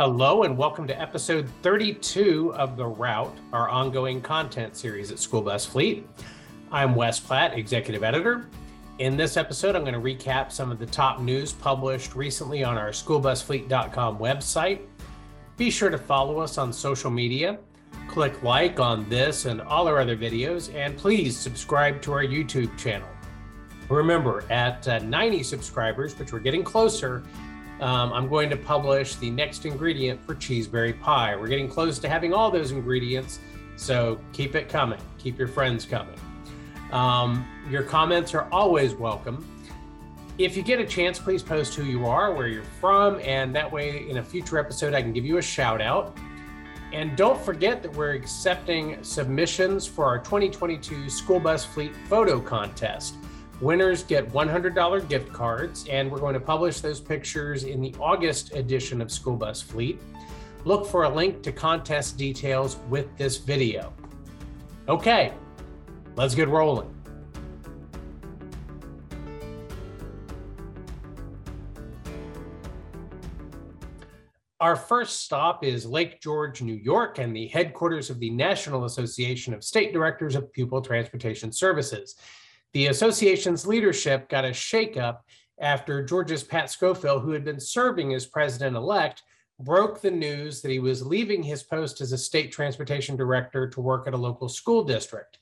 Hello, and welcome to episode 32 of The Route, our ongoing content series at School Bus Fleet. I'm Wes Platt, executive editor. In this episode, I'm going to recap some of the top news published recently on our schoolbusfleet.com website. Be sure to follow us on social media. Click like on this and all our other videos, and please subscribe to our YouTube channel. Remember, at uh, 90 subscribers, which we're getting closer, um, I'm going to publish the next ingredient for cheeseberry pie. We're getting close to having all those ingredients, so keep it coming. Keep your friends coming. Um, your comments are always welcome. If you get a chance, please post who you are, where you're from, and that way in a future episode, I can give you a shout out. And don't forget that we're accepting submissions for our 2022 School Bus Fleet Photo Contest. Winners get $100 gift cards, and we're going to publish those pictures in the August edition of School Bus Fleet. Look for a link to contest details with this video. Okay, let's get rolling. Our first stop is Lake George, New York, and the headquarters of the National Association of State Directors of Pupil Transportation Services. The association's leadership got a shakeup after Georgia's Pat Schofield, who had been serving as president elect, broke the news that he was leaving his post as a state transportation director to work at a local school district.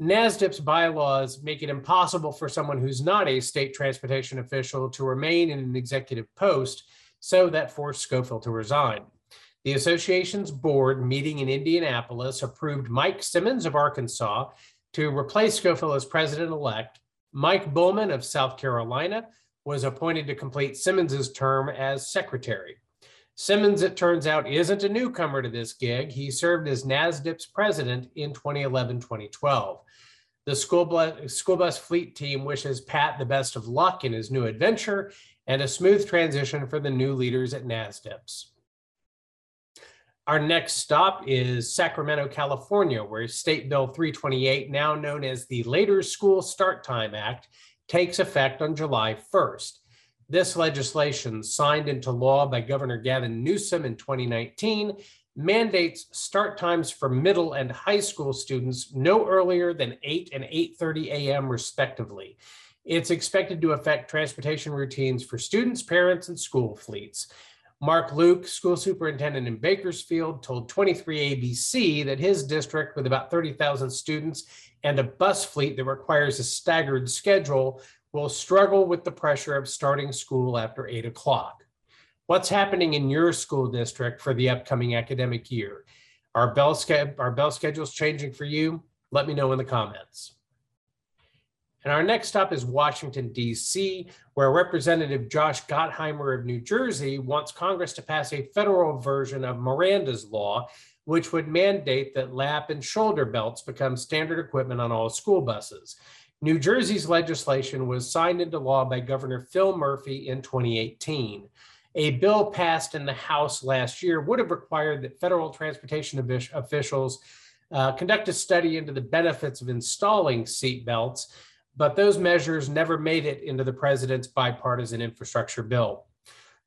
NASDP's bylaws make it impossible for someone who's not a state transportation official to remain in an executive post, so that forced Schofield to resign. The association's board meeting in Indianapolis approved Mike Simmons of Arkansas to replace Schofield as president elect, Mike Bullman of South Carolina was appointed to complete Simmons's term as secretary. Simmons, it turns out, isn't a newcomer to this gig. He served as NASDIP's president in 2011 2012. The school bus, school bus fleet team wishes Pat the best of luck in his new adventure and a smooth transition for the new leaders at NASDP's. Our next stop is Sacramento, California, where State Bill 328, now known as the Later School Start Time Act, takes effect on July 1st. This legislation, signed into law by Governor Gavin Newsom in 2019, mandates start times for middle and high school students no earlier than 8 and 8:30 a.m. respectively. It's expected to affect transportation routines for students, parents, and school fleets. Mark Luque, school superintendent in Bakersfield, told 23ABC that his district, with about 30,000 students and a bus fleet that requires a staggered schedule, will struggle with the pressure of starting school after 8 o'clock. What's happening in your school district for the upcoming academic year? Are bell, are bell schedules changing for you? Let me know in the comments. And our next stop is Washington, D.C., where Representative Josh Gottheimer of New Jersey wants Congress to pass a federal version of Miranda's law, which would mandate that lap and shoulder belts become standard equipment on all school buses. New Jersey's legislation was signed into law by Governor Phil Murphy in 2018. A bill passed in the House last year would have required that federal transportation officials uh, conduct a study into the benefits of installing seat belts but those measures never made it into the president's bipartisan infrastructure bill.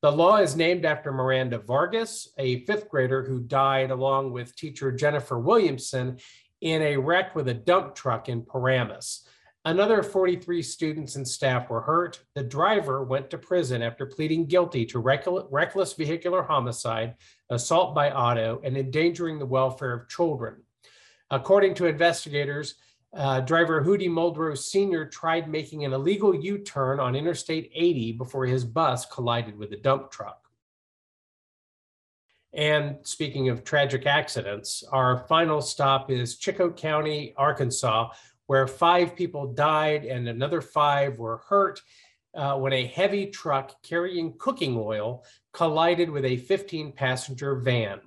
The law is named after Miranda Vargas, a fifth grader who died along with teacher Jennifer Williamson in a wreck with a dump truck in Paramus. Another 43 students and staff were hurt. The driver went to prison after pleading guilty to reckless vehicular homicide, assault by auto, and endangering the welfare of children. According to investigators, uh, driver Hudy Muldrow Sr. tried making an illegal U turn on Interstate 80 before his bus collided with a dump truck. And speaking of tragic accidents, our final stop is Chicot County, Arkansas, where five people died and another five were hurt uh, when a heavy truck carrying cooking oil collided with a 15 passenger van.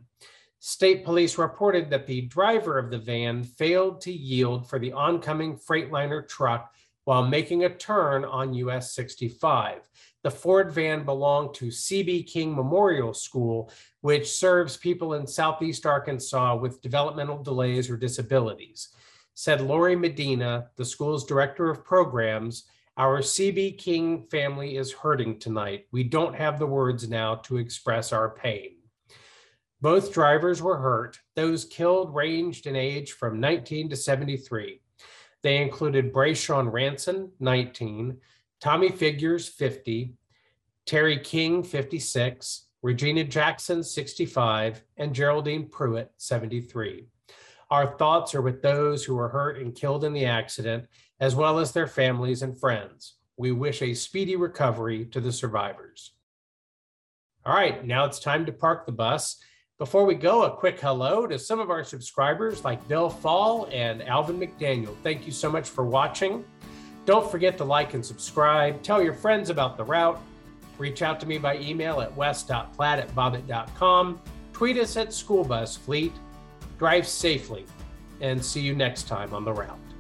State police reported that the driver of the van failed to yield for the oncoming Freightliner truck while making a turn on US 65. The Ford van belonged to CB King Memorial School, which serves people in Southeast Arkansas with developmental delays or disabilities. Said Lori Medina, the school's director of programs, our CB King family is hurting tonight. We don't have the words now to express our pain. Both drivers were hurt. Those killed ranged in age from 19 to 73. They included Brayshawn Ranson, 19, Tommy Figures, 50, Terry King, 56, Regina Jackson, 65, and Geraldine Pruitt, 73. Our thoughts are with those who were hurt and killed in the accident, as well as their families and friends. We wish a speedy recovery to the survivors. All right, now it's time to park the bus. Before we go, a quick hello to some of our subscribers like Bill Fall and Alvin McDaniel. Thank you so much for watching. Don't forget to like and subscribe. Tell your friends about the route. Reach out to me by email at west.platt at bobit.com. Tweet us at schoolbusfleet. Drive safely and see you next time on the route.